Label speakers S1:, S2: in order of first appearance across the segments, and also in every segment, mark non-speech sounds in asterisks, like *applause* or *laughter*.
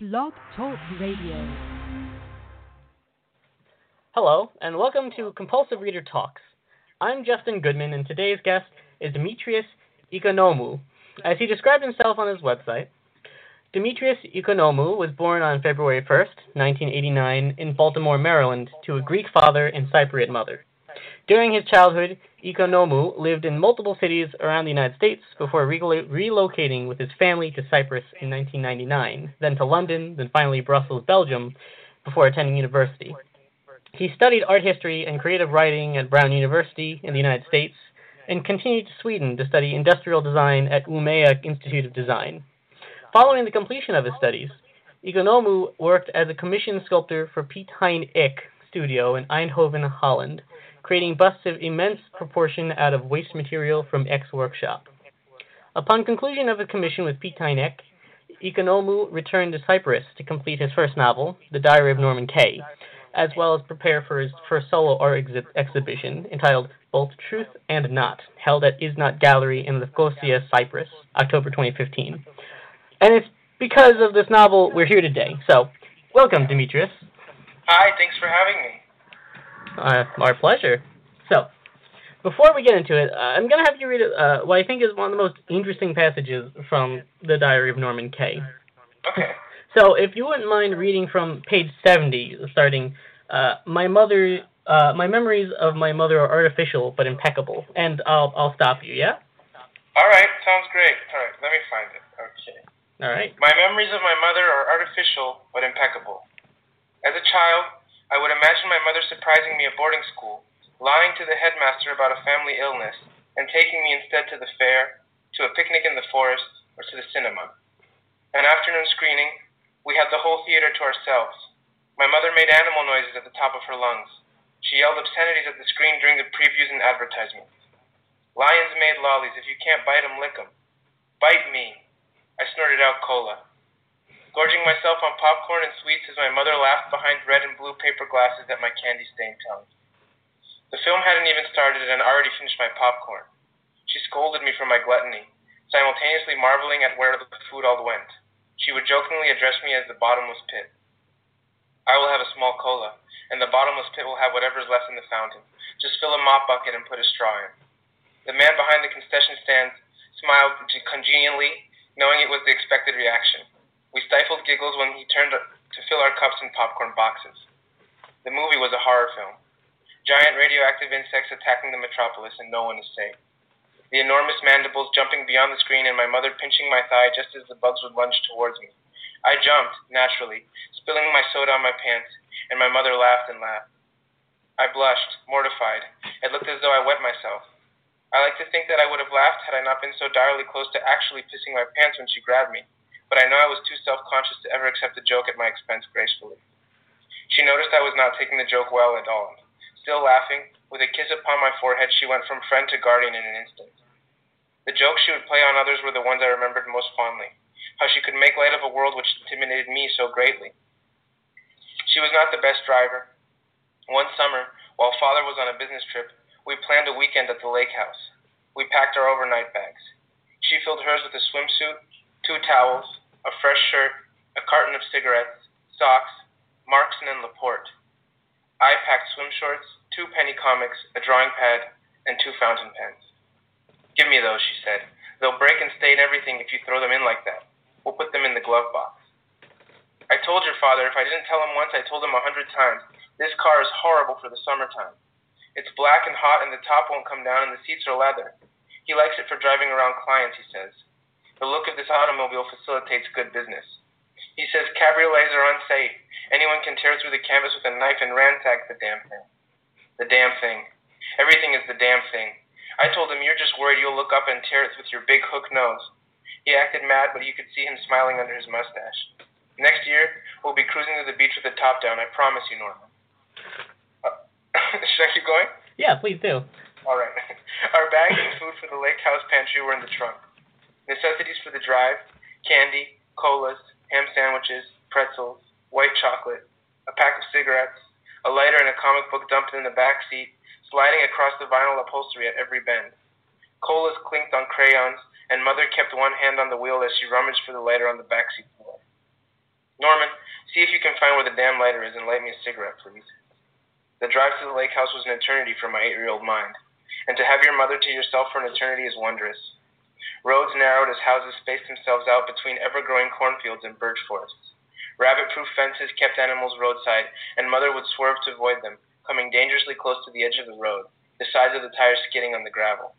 S1: Blog Talk Radio.
S2: Hello, and welcome to Compulsive Reader Talks. I'm Justin Goodman, and today's guest is Demetrius Economou. As he described himself on his website, Demetrius Economou was born on February 1st, 1989, in Baltimore, Maryland, to a Greek father and Cypriot mother. During his childhood, Economou lived in multiple cities around the United States before relocating with his family to Cyprus in 1999, then to London, then finally Brussels, Belgium, before attending university. He studied art history and creative writing at Brown University in the United States and continued to Sweden to study industrial design at Umeå Institute of Design. Following the completion of his studies, Economou worked as a commissioned sculptor for Piet Hein Eek Studio in Eindhoven, Holland, creating busts of immense proportion out of waste material from Eek's workshop. Upon conclusion of a commission with Piet Hein Eek, Economou returned to Cyprus to complete his first novel, The Diary of Norman Kay, as well as prepare for his first solo art exhi- exhibition entitled Both Truth and Not, held at Isnot Gallery in Lefkosia, Cyprus, October 2015. And it's because of this novel we're here today. So, welcome, Demetrius.
S3: Hi, thanks for having me.
S2: Uh, our pleasure. So, before we get into it, uh, I'm going to have you read uh, what I think is one of the most interesting passages from the Diary of Norman Kay.
S3: Okay.
S2: So, if you wouldn't mind reading from page 70, starting, uh, my mother, uh, my memories of my mother are artificial but impeccable, and I'll I'll stop you. Yeah.
S3: All right, sounds great. All right, let me find it. Okay.
S2: All right.
S3: My memories of my mother are artificial but impeccable. As a child, I would imagine my mother surprising me at boarding school, lying to the headmaster about a family illness, and taking me instead to the fair, to a picnic in the forest, or to the cinema. An afternoon screening, we had the whole theater to ourselves. My mother made animal noises at the top of her lungs. She yelled obscenities at the screen during the previews and advertisements. Lyons Maid lollies. If you can't bite 'em, lick 'em. Bite me. I snorted out cola. Gorging myself on popcorn and sweets as my mother laughed behind red and blue paper glasses at my candy stained tongue. The film hadn't even started and I already finished my popcorn. She scolded me for my gluttony, simultaneously marveling at where the food all went. She would jokingly address me as the bottomless pit. I will have a small cola, and the bottomless pit will have whatever's left in the fountain. Just fill a mop bucket and put a straw in. The man behind the concession stand smiled congenially, knowing it was the expected reaction. We stifled giggles when he turned to fill our cups and popcorn boxes. The movie was a horror film. Giant radioactive insects attacking the metropolis, and no one is safe. The enormous mandibles jumping beyond the screen, and my mother pinching my thigh just as the bugs would lunge towards me. I jumped, naturally, spilling my soda on my pants, and my mother laughed and laughed. I blushed, mortified. It looked as though I wet myself. I like to think that I would have laughed had I not been so direly close to actually pissing my pants when she grabbed me but I know I was too self conscious to ever accept a joke at my expense gracefully. She noticed I was not taking the joke well at all. Still laughing, with a kiss upon my forehead, she went from friend to guardian in an instant. The jokes she would play on others were the ones I remembered most fondly. How she could make light of a world which intimidated me so greatly. She was not the best driver. One summer, while father was on a business trip, we planned a weekend at the lake house. We packed our overnight bags. She filled hers with a swimsuit, two towels, a fresh shirt, a carton of cigarettes, socks, Marxen and Laporte. I packed swim shorts, two penny comics, a drawing pad, and two fountain pens. Give me those, she said. They'll break and stain everything if you throw them in like that. We'll put them in the glove box. I told your father, if I didn't tell him once, I told him a hundred times, this car is horrible for the summertime. It's black and hot and the top won't come down and the seats are leather. He likes it for driving around clients, he says. The look of this automobile facilitates good business. He says cabriolets are unsafe. Anyone can tear through the canvas with a knife and ransack the damn thing. The damn thing. Everything is the damn thing. I told him you're just worried you'll look up and tear it with your big hook nose. He acted mad, but you could see him smiling under his mustache. Next year, we'll be cruising to the beach with the top down. I promise you, Norman. Uh, *laughs* should I keep going?
S2: Yeah, please do.
S3: All right. *laughs* Our bags and food for the lake house pantry were in the trunk. Necessities for the drive candy, colas, ham sandwiches, pretzels, white chocolate, a pack of cigarettes, a lighter, and a comic book dumped in the back seat, sliding across the vinyl upholstery at every bend. Colas clinked on crayons, and Mother kept one hand on the wheel as she rummaged for the lighter on the back seat floor. Norman, see if you can find where the damn lighter is and light me a cigarette, please? The drive to the lake house was an eternity for my eight-year-old mind, and to have your mother to yourself for an eternity is wondrous. Roads narrowed as houses spaced themselves out between ever-growing cornfields and birch forests. Rabbit-proof fences kept animals roadside, and mother would swerve to avoid them, coming dangerously close to the edge of the road, the sides of the tires skidding on the gravel.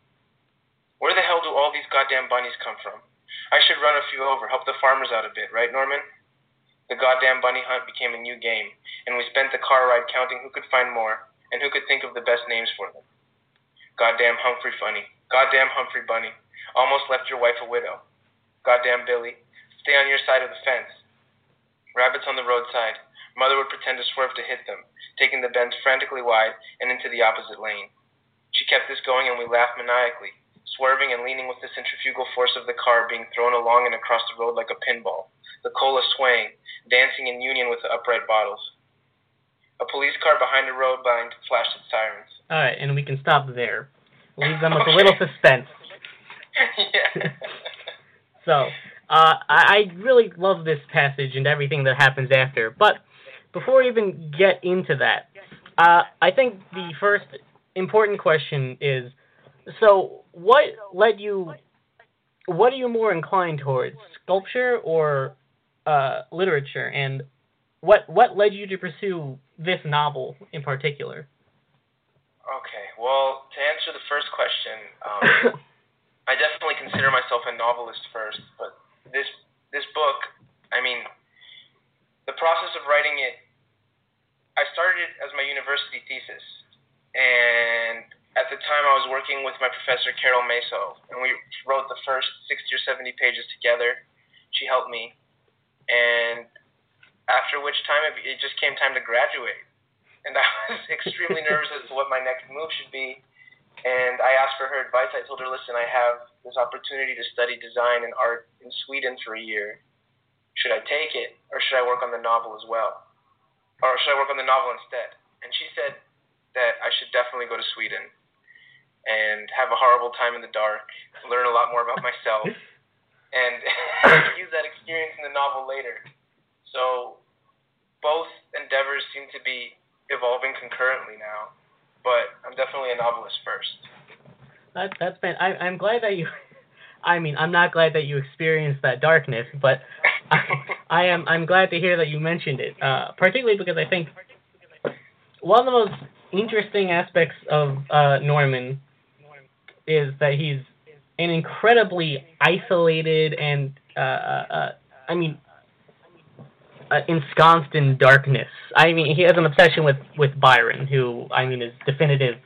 S3: Where the hell do all these goddamn bunnies come from? I should run a few over, help the farmers out a bit, right, Norman? The goddamn bunny hunt became a new game, and we spent the car ride counting who could find more and who could think of the best names for them. Goddamn Humphrey Funny. Goddamn Humphrey Bunny. Almost left your wife a widow. Goddamn Billy. Stay on your side of the fence. Rabbits on the roadside. Mother would pretend to swerve to hit them, taking the bends frantically wide and into the opposite lane. She kept this going and we laughed maniacally, swerving and leaning with the centrifugal force of the car being thrown along and across the road like a pinball, the cola swaying, dancing in union with the upright bottles. A police car behind a road blind flashed its sirens.
S2: All right, and we can stop there. Leave them with a *laughs* little suspense. *laughs* So, uh, I, I really love this passage and everything that happens after. But before we even get into that, uh, I think the first important question is: so what led you? What are you more inclined towards, sculpture or uh, literature? And what what led you to pursue this novel in particular?
S3: Okay, well, to answer the first question, um, *laughs* I definitely consider myself a novelist first, but this this book, I mean, the process of writing it, I started it as my university thesis, and at the time I was working with my professor Carole Maso, and we wrote the first 60 or 70 pages together. She helped me, and after which time it, it just came time to graduate and I was *laughs* extremely nervous as to what my next move should be. And I asked for her advice. I told her, listen, I have this opportunity to study design and art in Sweden for a year. Should I take it, or should I work on the novel as well? Or should I work on the novel instead? And she said that I should definitely go to Sweden and have a horrible time in the dark, learn a lot more about myself, *laughs* and *laughs* use that experience in the novel later. So both endeavors seem to be evolving concurrently now, but I'm definitely a novelist first.
S2: That that's been. I I'm glad that you. I mean, I'm not glad that you experienced that darkness, but *laughs* I, I am. I'm glad to hear that you mentioned it, uh, particularly because I think one of the most interesting aspects of uh, Norman is that he's an incredibly isolated and uh, uh, uh I mean uh, ensconced in darkness. I mean, he has an obsession with with Byron, who I mean is definitive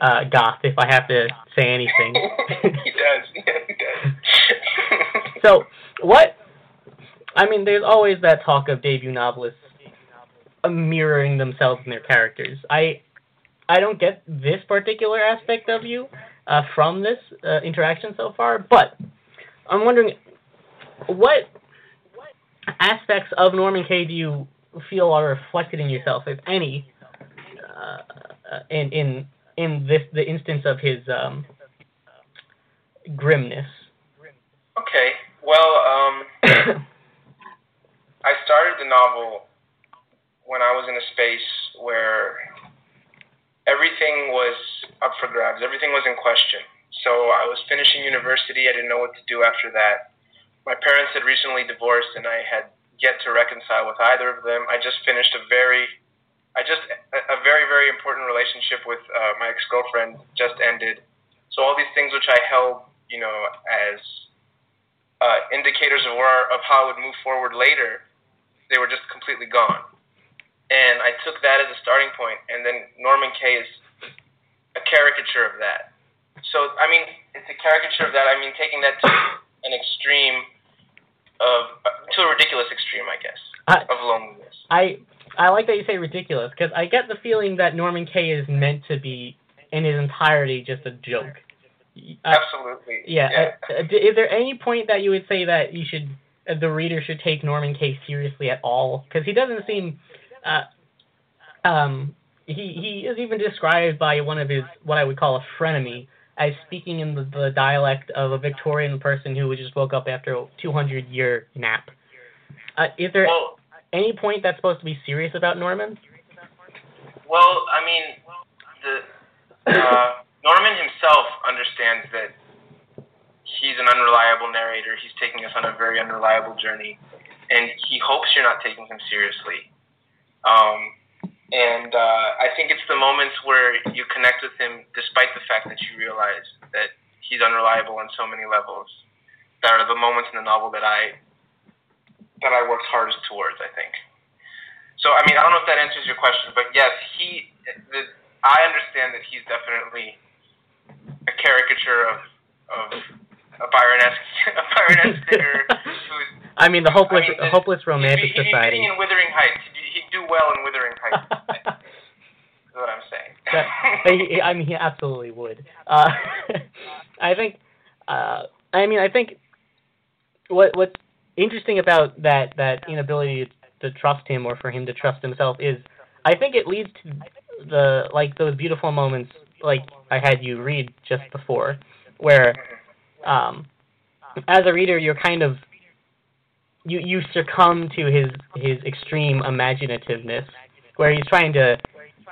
S2: uh, goth. If I have to say anything, *laughs*
S3: he does. Yeah, he does.
S2: so what? I mean, there's always that talk of debut novelists mirroring themselves in their characters. I I don't get this particular aspect of you uh, from this uh, interaction so far, but I'm wondering what aspects of Norman Kay do you feel are reflected in yourself, if any, uh, in in in this the instance of his um, grimness?
S3: Okay. Well, um, *coughs* I started the novel when I was in a space where everything was up for grabs. Everything was in question. So I was finishing university. I didn't know what to do after that my parents had recently divorced, and I had yet to reconcile with either of them. I just finished a very, I just a, very very important relationship with uh, my ex girlfriend just ended. So all these things which I held, you know, as uh, indicators of where of how I would move forward later, they were just completely gone. And I took that as a starting point, and then Norman Kay is a caricature of that. So I mean, it's a caricature of that. I mean, taking that to an extreme of to a ridiculous extreme, I guess, I, of loneliness.
S2: I I like that you say ridiculous because I get the feeling that Norman Kay is meant to be in his entirety just a joke.
S3: Absolutely.
S2: yeah. yeah. Uh, is there any point that you would say that you should uh, the reader should take Norman Kay seriously at all? Because he doesn't seem. Uh, um, he he is even described by one of his what I would call a frenemy as speaking in the, the dialect of a Victorian person who just woke up after a 200 year nap. Uh, is there?
S3: Well,
S2: any point that's supposed to be serious about Norman?
S3: Well, I mean, the uh, *coughs* Norman himself understands that he's an unreliable narrator. He's taking us on a very unreliable journey, and he hopes you're not taking him seriously. Um, and uh, I think it's the moments where you connect with him, despite the fact that you realize that he's unreliable on so many levels. That are the moments in the novel that I that I worked hardest towards. I think. So I mean, I don't know if that answers your question, but yes, he. The, I understand that he's definitely a caricature of of a Byron-esque *laughs* a Byron-esque figure. *laughs*
S2: I mean, the hopeless
S3: I mean,
S2: hopeless romantic
S3: he'd be,
S2: society.
S3: He'd be in Wuthering Heights. He'd, he'd do well in Wuthering Heights. is what I'm saying.
S2: That- *laughs* he- I mean, he absolutely would. Uh, *laughs* I think. Uh, I mean, I think what what's interesting about that that inability to trust him or for him to trust himself is, I think it leads to the like those beautiful moments like I had you read just before, where um, as a reader you're kind of you you succumb to his his extreme imaginativeness, where he's trying to.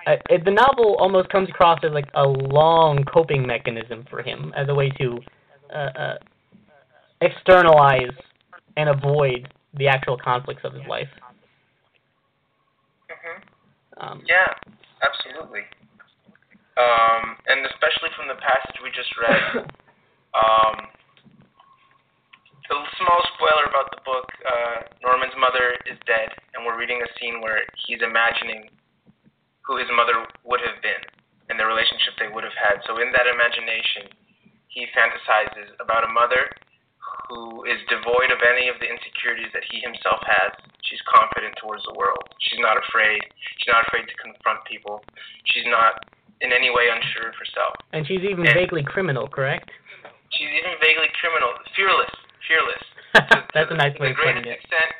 S2: It, the novel almost comes across as like a long coping mechanism for him, as a way to uh, uh, externalize and avoid the actual conflicts of his life.
S3: hmm
S2: Um,
S3: Yeah, absolutely. Um, and especially from the passage we just read, *coughs* um, a small spoiler about the book, uh, Norman's mother is dead, and we're reading a scene where he's imagining who his mother would have been and the relationship they would have had. So in that imagination, he fantasizes about a mother who is devoid of any of the insecurities that he himself has. She's confident towards the world. She's not afraid. She's not afraid to confront people. She's not in any way unsure of herself.
S2: and she's even
S3: And-
S2: vaguely criminal, correct?
S3: She's even vaguely criminal, fearless, fearless. *laughs*
S2: That's a nice
S3: to
S2: way
S3: the
S2: of putting
S3: greatest
S2: it.
S3: extent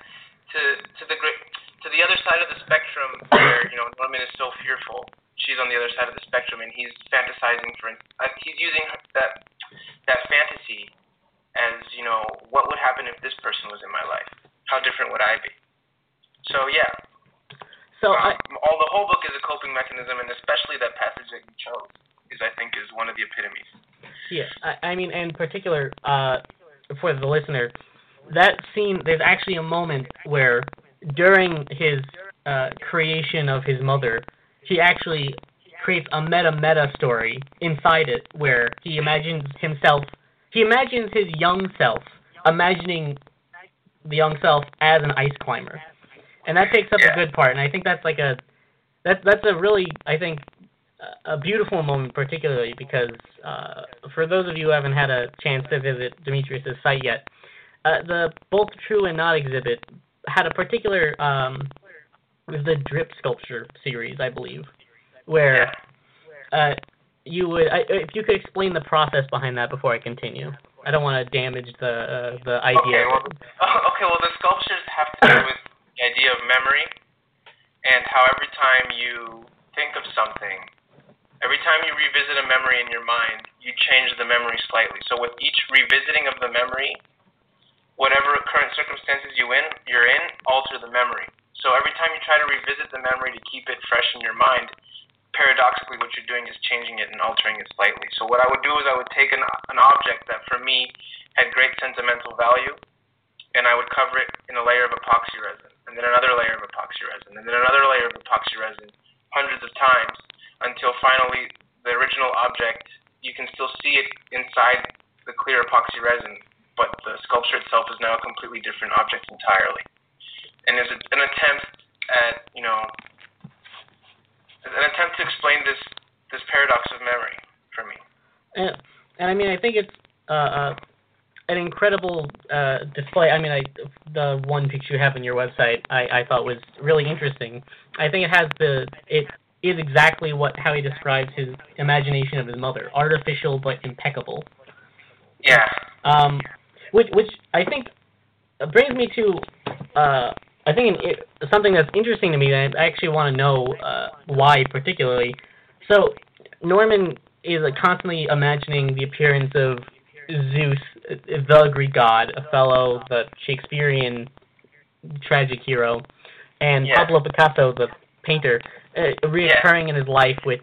S3: to to the great to the other side of the spectrum where you know Norman is so fearful. She's on the other side of the spectrum, and he's fantasizing for. Uh, he's using that that fantasy as you know what would happen if this person was in my life. How different would I be? So yeah,
S2: So I,
S3: um, all the whole book is a coping mechanism, and especially that passage that you chose is I think is one of the epitomes.
S2: Yeah, I, I mean, in particular, uh, for the listener, that scene, there's actually a moment where during his uh, creation of his mother, he actually creates a meta-meta story inside it where he imagines himself, he imagines his young self, imagining the young self as an ice climber. And that takes up
S3: Yeah.
S2: a good part, and I think that's like a, that's, that's a really, I think, a beautiful moment, particularly because uh, for those of you who haven't had a chance to visit Demetrius's site yet, uh, the both true and not exhibit had a particular um, it was the drip sculpture series, I believe, where uh, you would I, if you could explain the process behind that before I continue. I don't want to damage the uh, the idea.
S3: Okay, well, okay, well, the sculptures have to do with the idea of memory and how every time you think of something, every time you revisit a memory in your mind, you change the memory slightly. So with each revisiting of the memory, whatever current circumstances you in you're in alter the memory. So every time you try to revisit the memory to keep it fresh in your mind, paradoxically what you're doing is changing it and altering it slightly. So what I would do is I would take an, an object that for me had great sentimental value and I would cover it in a layer of epoxy resin and then another layer of epoxy resin and then another layer of epoxy resin hundreds of times until finally the original object you can still see it inside the clear epoxy resin but the sculpture itself is now a completely different object entirely. And it's an attempt at, you know, an attempt to explain this this paradox of memory for me.
S2: And, and I mean, I think it's uh, uh, an incredible uh, display. I mean, I the one picture you have on your website, I, I thought was really interesting. I think it has the it is exactly what how he describes his imagination of his mother, artificial but impeccable.
S3: Yeah.
S2: Um, which which I think brings me to uh, I think it, something that's interesting to me, and I actually want to know uh, why particularly. So Norman is uh, constantly imagining the appearance of Zeus, the Greek god, Othello, the Shakespearean tragic hero, and
S3: Yeah.
S2: Pablo Picasso, the painter, uh, reoccurring in his life with.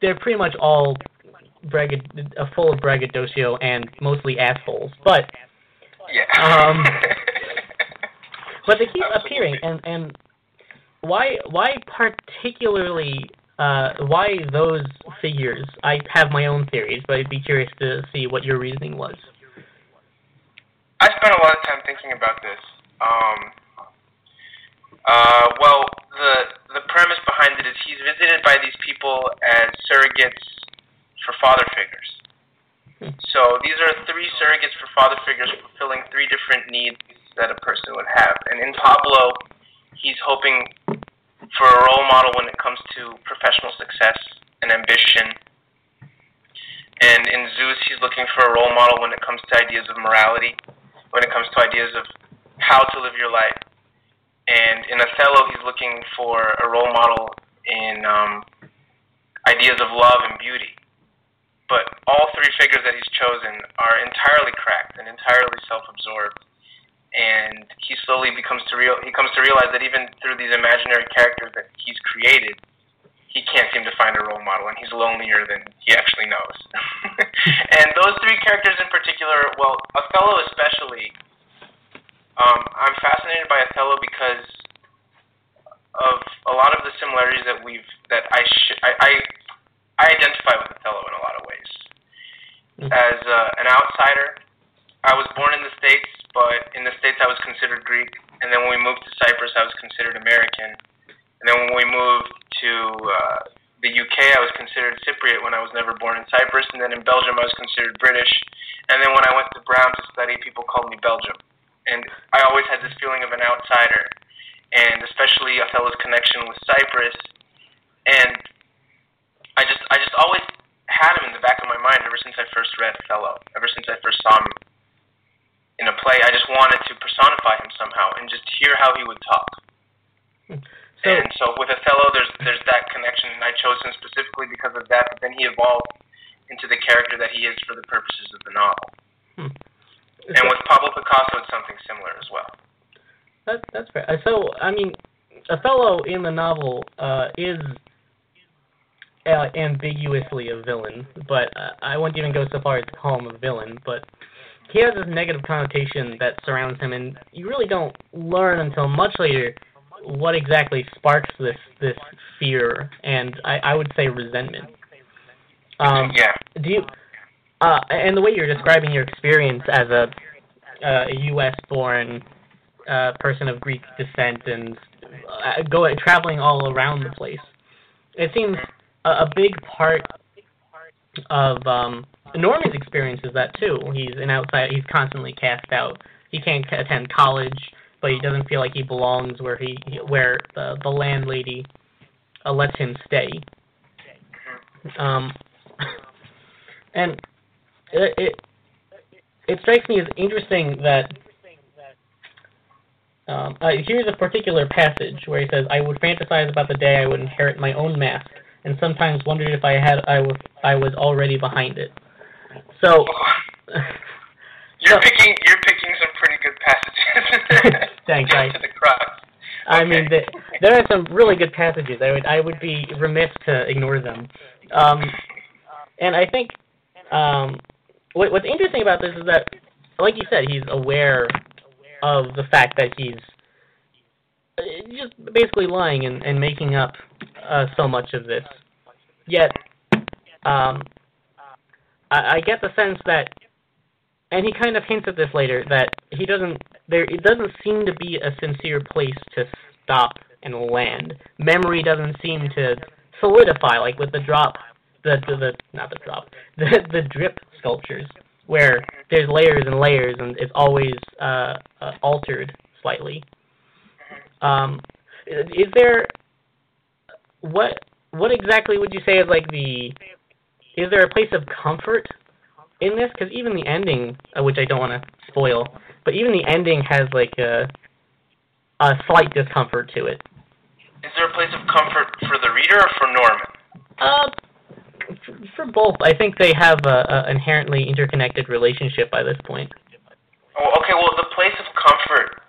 S2: They're pretty much all bragad- uh, full of braggadocio and mostly assholes, but
S3: Yeah.
S2: Um, *laughs* but they keep
S3: Absolutely.
S2: appearing, and and why why particularly uh, why those figures? I have my own theories, but I'd be curious to see what your reasoning was.
S3: I spent a lot of time thinking about this. Um, uh, well, the the premise behind it is he's visited by these people as surrogates for father figures.
S2: Hmm.
S3: So these are three surrogates for father figures fulfilling three different needs that a person would have. And in Pablo, he's hoping for a role model when it comes to professional success and ambition. And in Zeus, he's looking for a role model when it comes to ideas of morality, when it comes to ideas of how to live your life. And in Othello, he's looking for a role model in um, ideas of love and beauty. But all three figures that he's chosen are entirely cracked and entirely self-absorbed. And he slowly becomes to real he comes to realize that even through these imaginary characters that he's created, he can't seem to find a role model, and he's lonelier than he actually knows. *laughs* and those three characters in particular, well, Othello especially, um, I'm fascinated by Othello because of a lot of the similarities that we've that I sh- I, I I identify with Othello in a lot of ways. As uh, an outsider, I was born in the States, but in the States I was considered Greek, and then when we moved to Cyprus, I was considered American, and then when we moved to uh, the UK, I was considered Cypriot when I was never born in Cyprus, and then in Belgium I was considered British, and then when I went to Brown to study, people called me Belgium, and I always had this feeling of an outsider, and especially Othello's connection with Cyprus, and I just I just always had him in the back of my mind ever since I first read Othello, ever since I first saw him in a play. I just wanted to personify him somehow and just hear how he would talk.
S2: So
S3: and so with Othello, there's there's that connection, and I chose him specifically because of that. But then he evolved into the character that he is for the purposes of the novel. And with Pablo Picasso, it's something similar as well.
S2: that, that's fair. So I mean, Othello in the novel uh, is uh, ambiguously a villain, but uh, I wouldn't even go so far as to call him a villain. But he has this negative connotation that surrounds him, and you really don't learn until much later what exactly sparks this this fear and I, I would say resentment. Um,
S3: yeah.
S2: do you uh, and the way you're describing your experience as a, uh, a U.S. born uh, person of Greek descent and uh, go traveling all around the place, it seems a, a big part of um, Norman's experience is that too. He's an outside. He's constantly cast out. He can't attend college, but he doesn't feel like he belongs where he where the the landlady uh, lets him stay. Um, *laughs* and it, it it strikes me as interesting that um, uh, here's a particular passage where he says, "I would fantasize about the day I would inherit my own mask, and sometimes wondered if I had I was I was already behind it." So,
S3: You're
S2: So-
S3: picking you're picking some pretty good passages. *laughs*
S2: Thanks, I- *laughs*
S3: to the crux.
S2: I mean, the, there are some really good passages. I would I would be remiss to ignore them. Um, and I think um, what, what's interesting about this is that, like you said, he's aware of the fact that he's just basically lying and, and making up uh, so much of this. Yet, um, I, I get the sense that, and he kind of hints at this later, that he doesn't. There, it doesn't seem to be a sincere place to stop and land. Memory doesn't seem to solidify, like with the drop, the the, the not the drop, *laughs* the the drip sculptures, where there's layers and layers, and it's always uh, uh, altered slightly. Um, is there what what exactly would you say is like the is there a place of comfort in this? Because even the ending, uh, which I don't want to spoil, but even the ending has like a a slight discomfort to it.
S3: Is there a place of comfort for the reader or for Norman?
S2: Uh, for both, I think they have a, a inherently interconnected relationship by this point.
S3: Oh, okay. Well, the place of comfort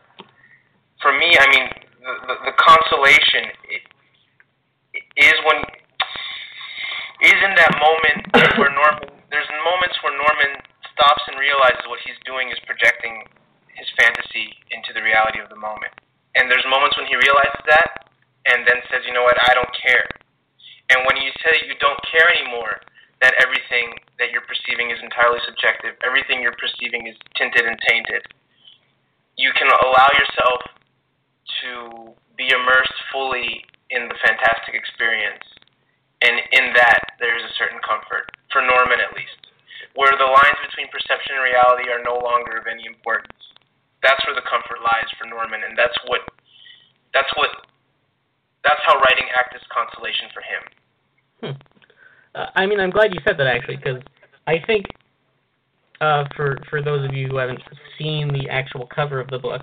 S3: for me, I mean, the, the, the consolation is when is in that moment where Norman. There's moments where Norman stops and realizes what he's doing is projecting his fantasy into the reality of the moment. And there's moments when he realizes that, and then says, you know what, I don't care. And when you say you don't care anymore, that everything that you're perceiving is entirely subjective, everything you're perceiving is tinted and tainted, you can allow yourself to be immersed fully in the fantastic experience. And in that, there is a certain comfort, for Norman at least, where the lines between perception and reality are no longer of any importance. That's where the comfort lies for Norman, and that's what, that's what, that's how writing acts as consolation for him.
S2: Hmm. Uh, I mean, I'm glad you said that actually, because I think uh, for for those of you who haven't seen the actual cover of the book,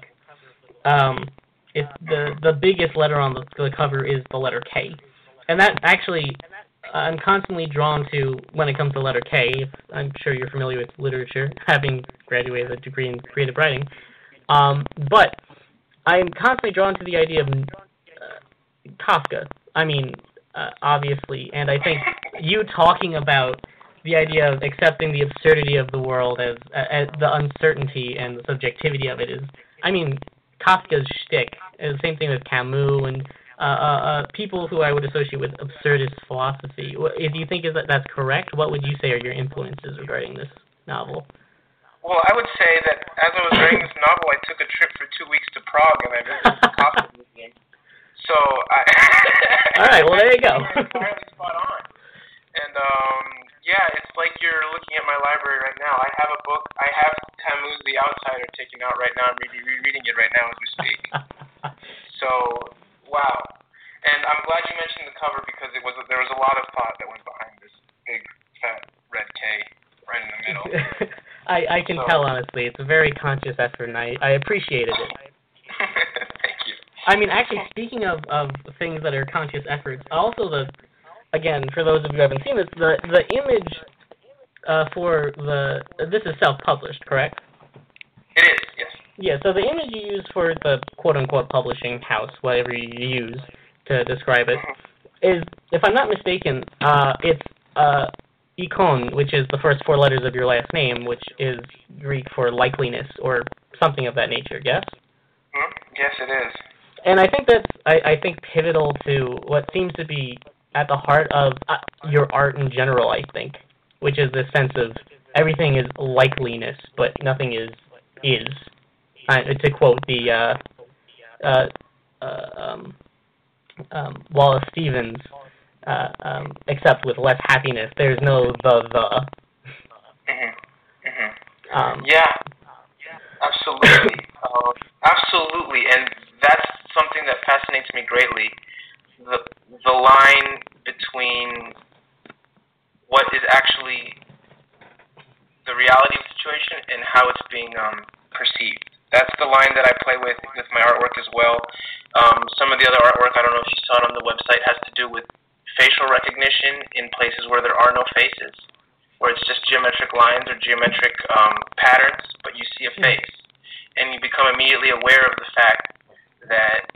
S2: um, it's the the biggest letter on the, the cover is the letter K, and that actually I'm constantly drawn to when it comes to letter K. I'm sure you're familiar with literature, having graduated with a degree in creative writing. Um, but I'm constantly drawn to the idea of uh, Kafka. I mean, uh, obviously, and I think you talking about the idea of accepting the absurdity of the world as, as the uncertainty and the subjectivity of it is, I mean, Kafka's shtick. And the same thing with Camus and uh, uh, uh, people who I would associate with absurdist philosophy. If you think is that that's correct, what would you say are your influences regarding this novel?
S3: Well, I would say that as I was writing this novel, I took a trip for two weeks to Prague and I visited the *laughs* Kafka Museum. So I.
S2: All right. Well, there you go. *laughs*
S3: entirely spot on. And um, yeah, it's like you're looking at my library right now. I have a book. I have Camus' The Outsider taken out right now. I'm re- rereading it right now as we speak. *laughs* so, wow. And I'm glad you mentioned the cover because it was there was a lot of thought that went behind this big fat red K right in the middle. *laughs*
S2: I I can so. tell honestly, it's a very conscious effort, and I I appreciated it. *laughs*
S3: Thank you.
S2: I mean, actually, speaking of of things that are conscious efforts, also the again, for those of you who haven't seen this, the the image uh, for the this is self-published, correct?
S3: It is, yes.
S2: Yeah. So the image you use for the quote-unquote publishing house, whatever you use to describe it, mm-hmm. if I'm not mistaken, uh, it's uh, ikon, which is the first four letters of your last name, which is Greek for likeliness or something of that nature. Yes.
S3: Mm-hmm. Yes, it is.
S2: And I think that's I, I think pivotal to what seems to be at the heart of uh, your art in general, I think, which is this sense of everything is likeliness, but nothing is is. Uh, to quote the uh, uh, uh, um, um, Wallace Stevens, uh, um, except with less happiness, there's no the the.
S3: Mm-hmm. Mm-hmm. Um, yeah, absolutely, uh, absolutely, and that's something that fascinates me greatly the the line between what is actually the reality of the situation and how it's being um, perceived. That's the line that I play with with my artwork as well. Um, some of the other artwork, I don't know if you saw it on the website, has to do with facial recognition in places where there are no faces, where it's just geometric lines or geometric um, patterns, but you see a hmm. face. And you become immediately aware of the fact that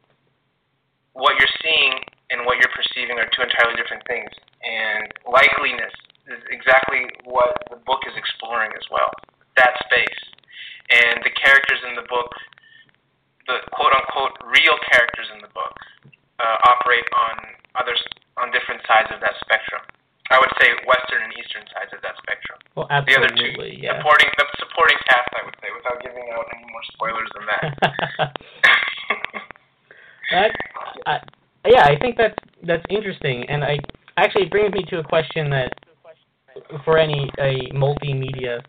S3: what you're seeing and what you're perceiving are two entirely different things. And likeliness is exactly what the book is exploring as well. That space. And the characters in the book, the quote unquote real characters in the book, uh, operate on others on different sides of that spectrum. I would say western and eastern sides of that spectrum.
S2: Well, absolutely,
S3: the other two,
S2: yeah.
S3: supporting the supporting cast, I would say, without giving out any more spoilers than that. *laughs*
S2: that I, yeah, I think that's that's interesting, and I actually it brings me to a question that for any a multimedia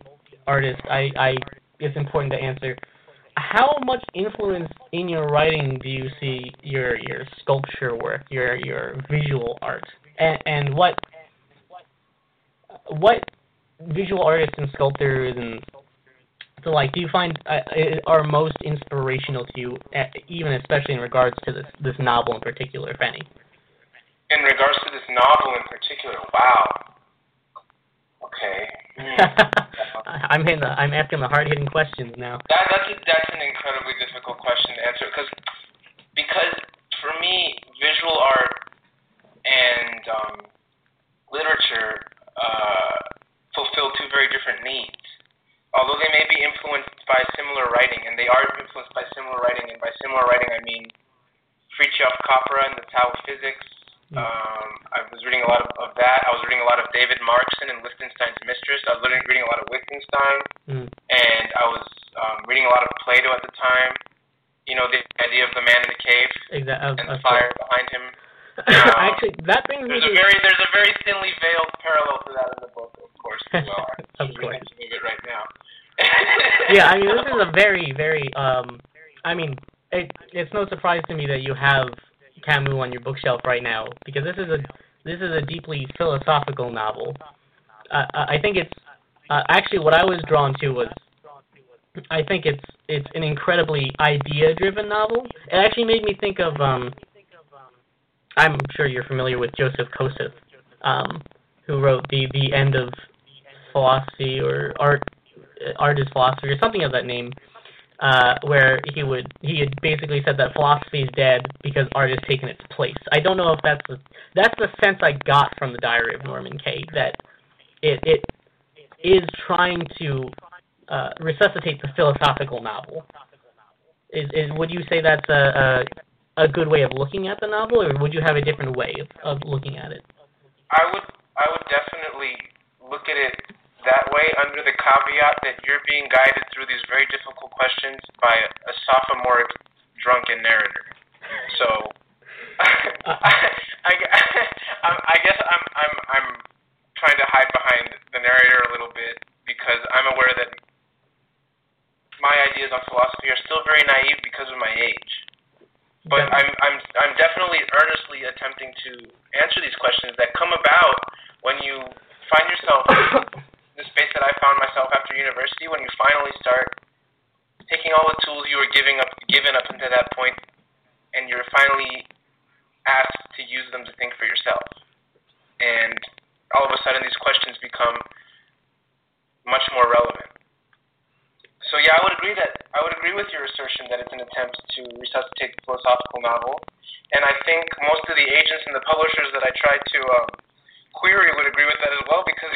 S2: artist, I, I it's important to answer. How much influence in your writing do you see your your sculpture work, your your visual art, and and what what visual artists and sculptors and so, like, do you find uh, are most inspirational to you, even especially in regards to this this novel in particular, if any?
S3: In regards to this novel in particular, wow. Okay. *laughs*
S2: I'm in the, I'm asking the hard hitting questions now.
S3: That, that's a, that's an incredibly difficult question to answer because because for me, visual art and um, literature uh, fulfill two very different needs. Although they may be influenced by similar writing, and they are influenced by similar writing, and by similar writing I mean Fritjof Capra and the Tao of Physics.
S2: Mm.
S3: Um, I was reading a lot of, of that. I was reading a lot of David Markson and Wittgenstein's Mistress. I was reading, reading a lot of Wittgenstein,
S2: Mm.
S3: and I was um, reading a lot of Plato at the time. You know, the idea of the man in the cave
S2: Exactly.
S3: and the fire behind him. *laughs*
S2: Actually, that brings me
S3: There's
S2: to
S3: a very there's a very thinly veiled parallel to that in the book, of course. As well, *laughs*
S2: Of course.
S3: thinking of it right now.
S2: yeah, I mean, *laughs* this is a very, very. Um, I mean, it, it's no surprise to me that you have Camus on your bookshelf right now because this is a this is a deeply philosophical novel. Uh, I think it's uh, actually what I was drawn to was I think it's it's an incredibly idea-driven novel. It actually made me think of um, I'm sure you're familiar with Joseph Kosuth, um, who wrote the the end of philosophy or art art is philosophy or something of that name, uh, where he would he had basically said that philosophy is dead because art has taken its place. I don't know if that's the that's the sense I got from the Diary of Norman Kay that it it is trying to uh, resuscitate the philosophical novel. Is is would you say that's a, a a good way of looking at the novel, or would you have a different way of, of looking at it?
S3: I would I would definitely look at it that way under the caveat that you're being guided through these very difficult questions by a sophomoric drunken narrator. So *laughs* I, I, I guess I'm I'm I'm trying to hide behind the narrator a little bit because I'm aware that my ideas on philosophy are still very naive because of my age. But I'm I'm I'm definitely earnestly attempting to answer these questions that come about when you find yourself *coughs* the space that I found myself after university when you finally start taking all the tools you were giving up given up until that point and you're finally asked to use them to think for yourself. And all of a sudden these questions become much more relevant. So yeah, I would agree that I would agree with your assertion that it's an attempt to resuscitate the philosophical novel, and I think most of the agents and the publishers that I tried to um, query would agree with that as well because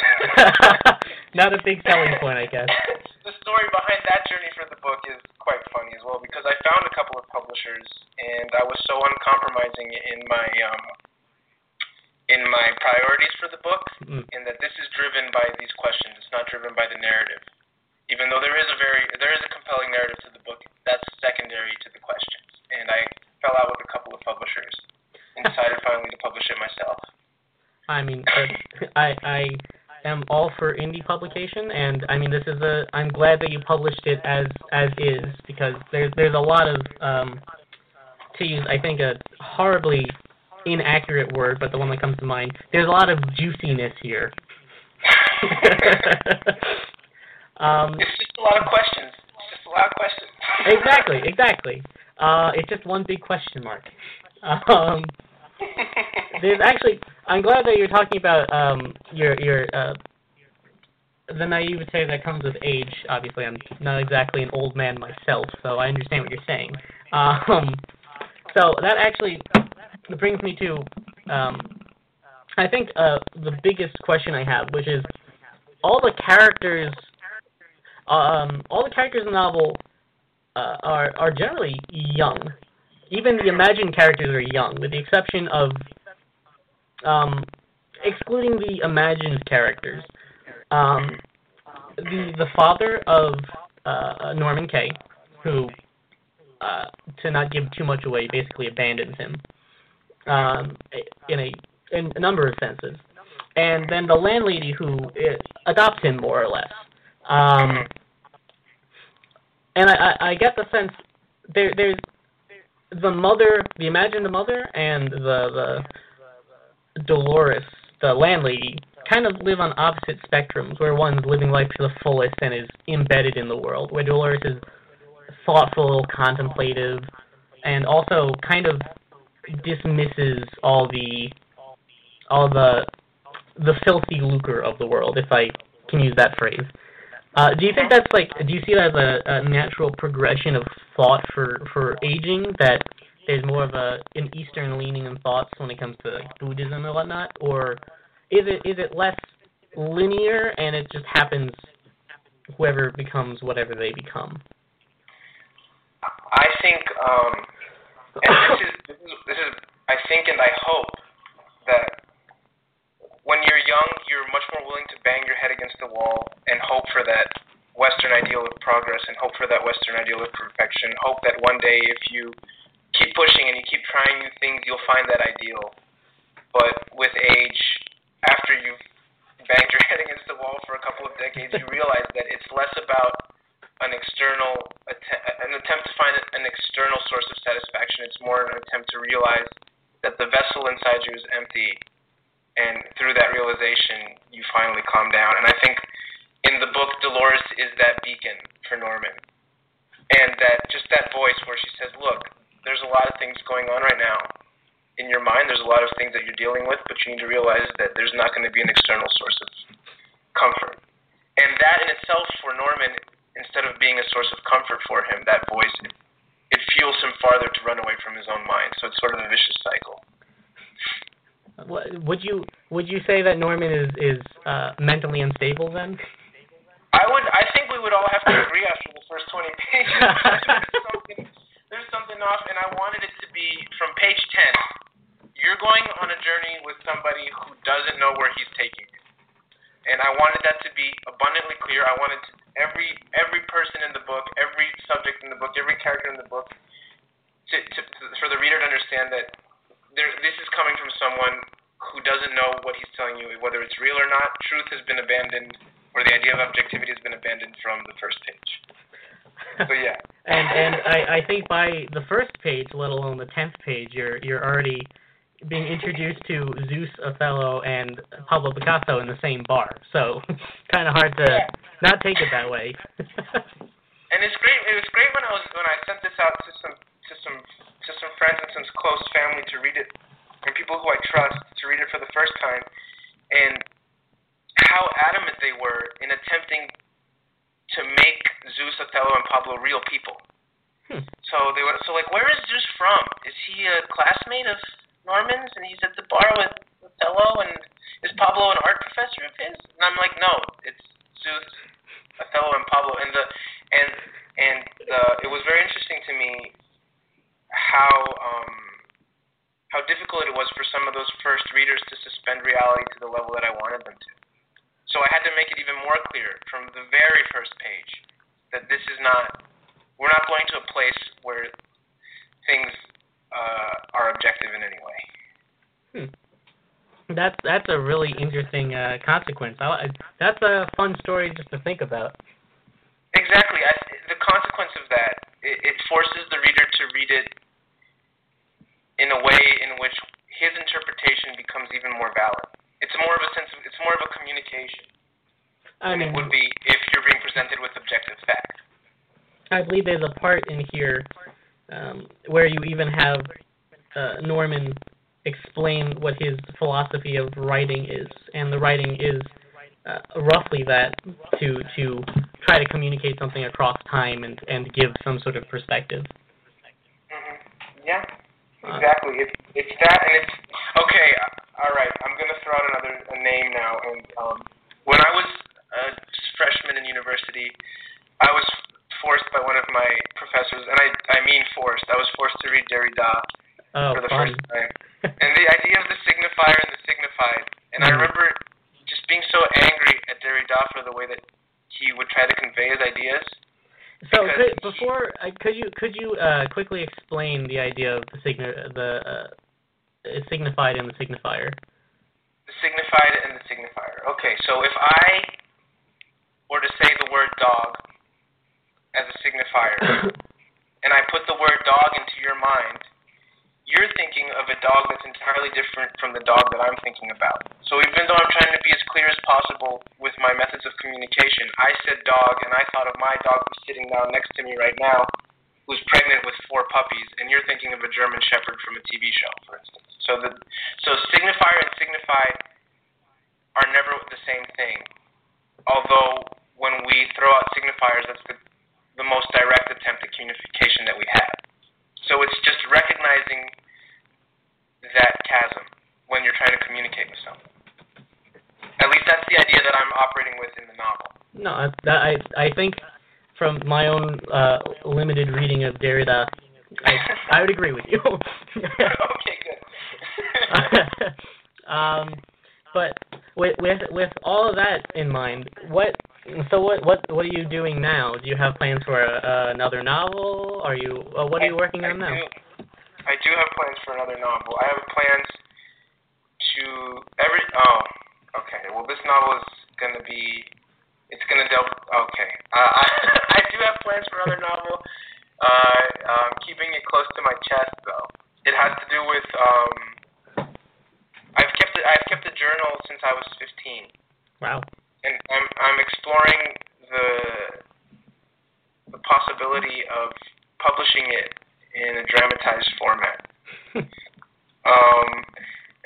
S3: *laughs*
S2: Not a big selling *laughs* point, I guess.
S3: the story behind that journey for the book is quite funny as well because I found a couple of publishers and I was so uncompromising in my um, in my priorities for the book,
S2: Mm.
S3: and that this is driven by these questions. It's not driven by the narrative. Even though there is a very there is a compelling narrative to the book, that's secondary to the questions. And I fell out with a couple of publishers and decided finally to publish it myself.
S2: I mean, uh, I I am all for indie publication, and I mean, this is a. I'm glad that you published it as as is because there's there's a lot of um, to use I think a horribly inaccurate word, but the one that comes to mind. There's a lot of juiciness here. *laughs* um,
S3: It's just a lot of questions. It's just a lot of questions.
S2: exactly, exactly. Uh, it's just one big question mark. *laughs* Um, there's actually I'm glad that you're talking about um your your uh the naivete that comes with age. Obviously, I'm not exactly an old man myself, so I understand what you're saying. Um, so that actually brings me to um, I think uh the biggest question I have, which is all the characters um all the characters in the novel uh, are are generally young. Even the imagined characters are young, with the exception of um, excluding the imagined characters. Um, the the father of uh, Norman Kay, who, uh, to not give too much away, basically abandons him um, in a in a number of senses, and then the landlady who uh, adopts him more or less. Um, and I, I, I get the sense there there's the mother, the imagined mother, and the the Dolores, the landlady, kind of live on opposite spectrums, where one's living life to the fullest and is embedded in the world, where Dolores is thoughtful, contemplative, and also kind of dismisses all the all the the filthy lucre of the world, if I can use that phrase. Uh, do you think that's like? Do you see that as a, a natural progression of thought for for aging that there's more of a an Eastern leaning in thoughts when it comes to like Buddhism and whatnot, or is it is it less linear and it just happens whoever becomes whatever they become?
S3: I think, um, and *coughs* this is, this is this is I think and I hope that when you're young, you're much more willing to bang your head against the wall and hope for that Western ideal of progress and hope for that Western ideal of perfection. Hope that one day, if you keep pushing and you keep trying new things, you'll find that ideal. But with age, after you've banged your *laughs* head against the wall for a couple of decades, you realize that it's less about an external an attempt to find an external source of satisfaction. It's more an attempt to realize that the vessel inside you is empty and through that realization, you finally calm down. And I think in the book, Dolores is that beacon for Norman, and that just that voice where she says, "Look, there's a lot of things going on right now in your mind. There's a lot of things that you're dealing with, but you need to realize that there's not going to be an external source of comfort." And that in itself, for Norman, instead of being a source of comfort for him, that voice, it, fuels him farther to run away from his own mind. So it's sort of a vicious cycle.
S2: Would you would you say that Norman is is uh, mentally unstable then?
S3: I would. I think we would all have to agree after the first 20 pages. there's, *laughs* something, there's something off, and I wanted it to be from page 10. You're going on a journey with somebody who doesn't know where he's taking you, and I wanted that to be abundantly clear. I wanted to, every every person in the book, every subject in the book, every character in the book, to, to, for the reader to understand that there, this is coming from someone who doesn't know what he's telling you, whether it's real or not. Truth has been abandoned, or the idea of objectivity has been abandoned from the first page. So yeah. *laughs*
S2: and and I, I think by the first page, let alone the tenth page, you're you're already being introduced to Zeus, Othello, and Pablo Picasso in the same bar. So *laughs* kind of hard to
S3: yeah.
S2: not take it that way.
S3: and it's great. It was great when I was when I sent this out to some to some to some friends and some close family to read it, and people who I trust to read it for the first time, and how adamant they were in attempting to make Zeus, Othello, and Pablo real people.
S2: Hmm.
S3: So they were so like, where is Zeus from? Is he a classmate of Norman's, and he's at the bar with Othello, and is Pablo an art professor of his? And I'm like, no, it's Zeus, Othello, and Pablo, and the and and the, it was very interesting to me how um, how difficult it was for some of those first readers to suspend reality to the level that I wanted them to. So I had to make it even more clear from the very first page that this is not we're not going to a place where things uh, are objective in any way.
S2: Hmm. That's that's a really interesting uh, consequence. I, that's a fun story just to think about.
S3: Exactly. I, the consequence of that, it, it forces the reader to read it in a way in which his interpretation becomes even more valid. It's more of a sense of, it's more of a communication
S2: I mean,
S3: it would be if you're being presented with objective fact.
S2: I believe there's a part in here um, where you even have uh, Norman explain what his philosophy of writing is, and the writing is uh, roughly that to to try to communicate something across time and and give some sort of perspective.
S3: hmm Yeah. Exactly. It's it's that, and it's okay. All right. I'm gonna throw out another a name now. And um, when I was a freshman in university, I was forced by one of my professors, and I I mean forced. I was forced to read Derrida
S2: Oh,
S3: for the
S2: fun.
S3: first time, *laughs* and the idea of the signifier and the signified. And I
S2: Mhm.
S3: remember just being so angry at Derrida for the way that he would try to convey his ideas.
S2: So could, before, uh, could you could you uh, quickly explain the idea of the signi- the uh, signified and the signifier?
S3: The signified and the signifier. Okay, so if I were to say the word dog as a signifier, *coughs* and I put the word dog into your mind, you're thinking of a dog that's entirely different from the dog that I'm thinking about. So even though I'm trying to be as clear as possible with my methods of communication, I said dog, and I thought of my dog who's sitting down next to me right now, who's pregnant with four puppies, and you're thinking of a German Shepherd from a TV show, for instance. So the so signifier and signified are never the same thing. Although when we throw out signifiers, that's the the most direct attempt at communication that we have. So it's just recognizing that chasm when you're trying to communicate with someone. At least that's the idea that I'm operating with in the novel.
S2: No, I I think from my own uh, limited reading of Derrida, I *laughs* I would agree with you. *laughs*
S3: okay, good. *laughs*
S2: um, but with with with all of that in mind, what so what what what are you doing now? Do you have plans for a, uh, another novel? Are you uh, what are you working
S3: I,
S2: on now?
S3: I do, do have plans for another novel. I have plans to every oh okay. Well, this novel is gonna be it's gonna delve okay. Uh, I *laughs* I do have plans for another novel. Uh, um, keeping it close to my chest though. It has to do with um. I've kept it. I've kept a journal since I was 15
S2: Wow.
S3: And I'm I'm exploring the the possibility of publishing it in a dramatized format. *laughs* um,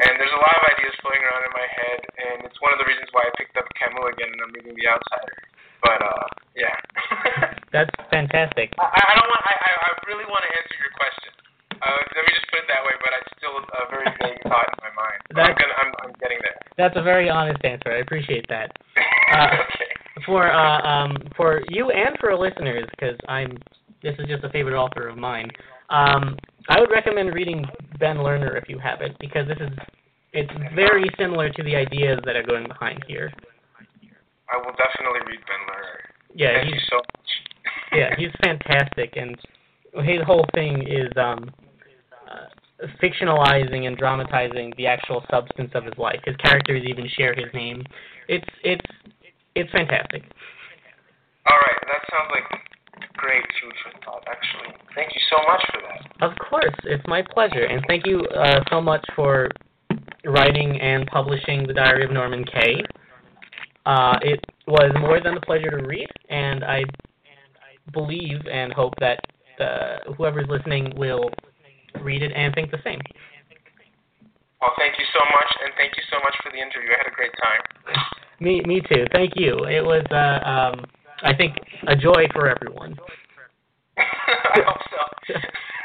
S3: and there's a lot of ideas floating around in my head, and it's one of the reasons why I picked up Camus again and I'm reading The Outsider. But uh, yeah. *laughs*
S2: That's fantastic.
S3: I, I don't want. I, I I really want to answer your question. Uh, let me just put it that way. But it's still a very vague thought in my mind. I'm gonna. I'm, I'm getting there.
S2: That's a very honest answer. I appreciate that. *laughs* Uh,
S3: okay.
S2: For uh, um, for you and for listeners, because I'm this is just a favorite author of mine. Um, I would recommend reading Ben Lerner if you have it, because this is it's very similar to the ideas that are going behind here.
S3: I will definitely read Ben Lerner.
S2: Yeah,
S3: Thank
S2: he's
S3: you so much.
S2: yeah he's fantastic, and his whole thing is um, uh, fictionalizing and dramatizing the actual substance of his life. His characters even share his name. It's it's it's fantastic.
S3: All right, that sounds like great food for thought. Actually, thank you so much for that.
S2: Of course, it's my pleasure, and thank you uh, so much for writing and publishing the Diary of Norman Kay. Uh, it was more than a pleasure to read, and I believe and hope that uh, whoever's listening will read it and think the same.
S3: Well, thank you so much, and thank you so much for the interview. I had a great time.
S2: Me, me too. Thank you. It was, uh, um, I think, a joy for everyone. *laughs*
S3: I hope so. *laughs*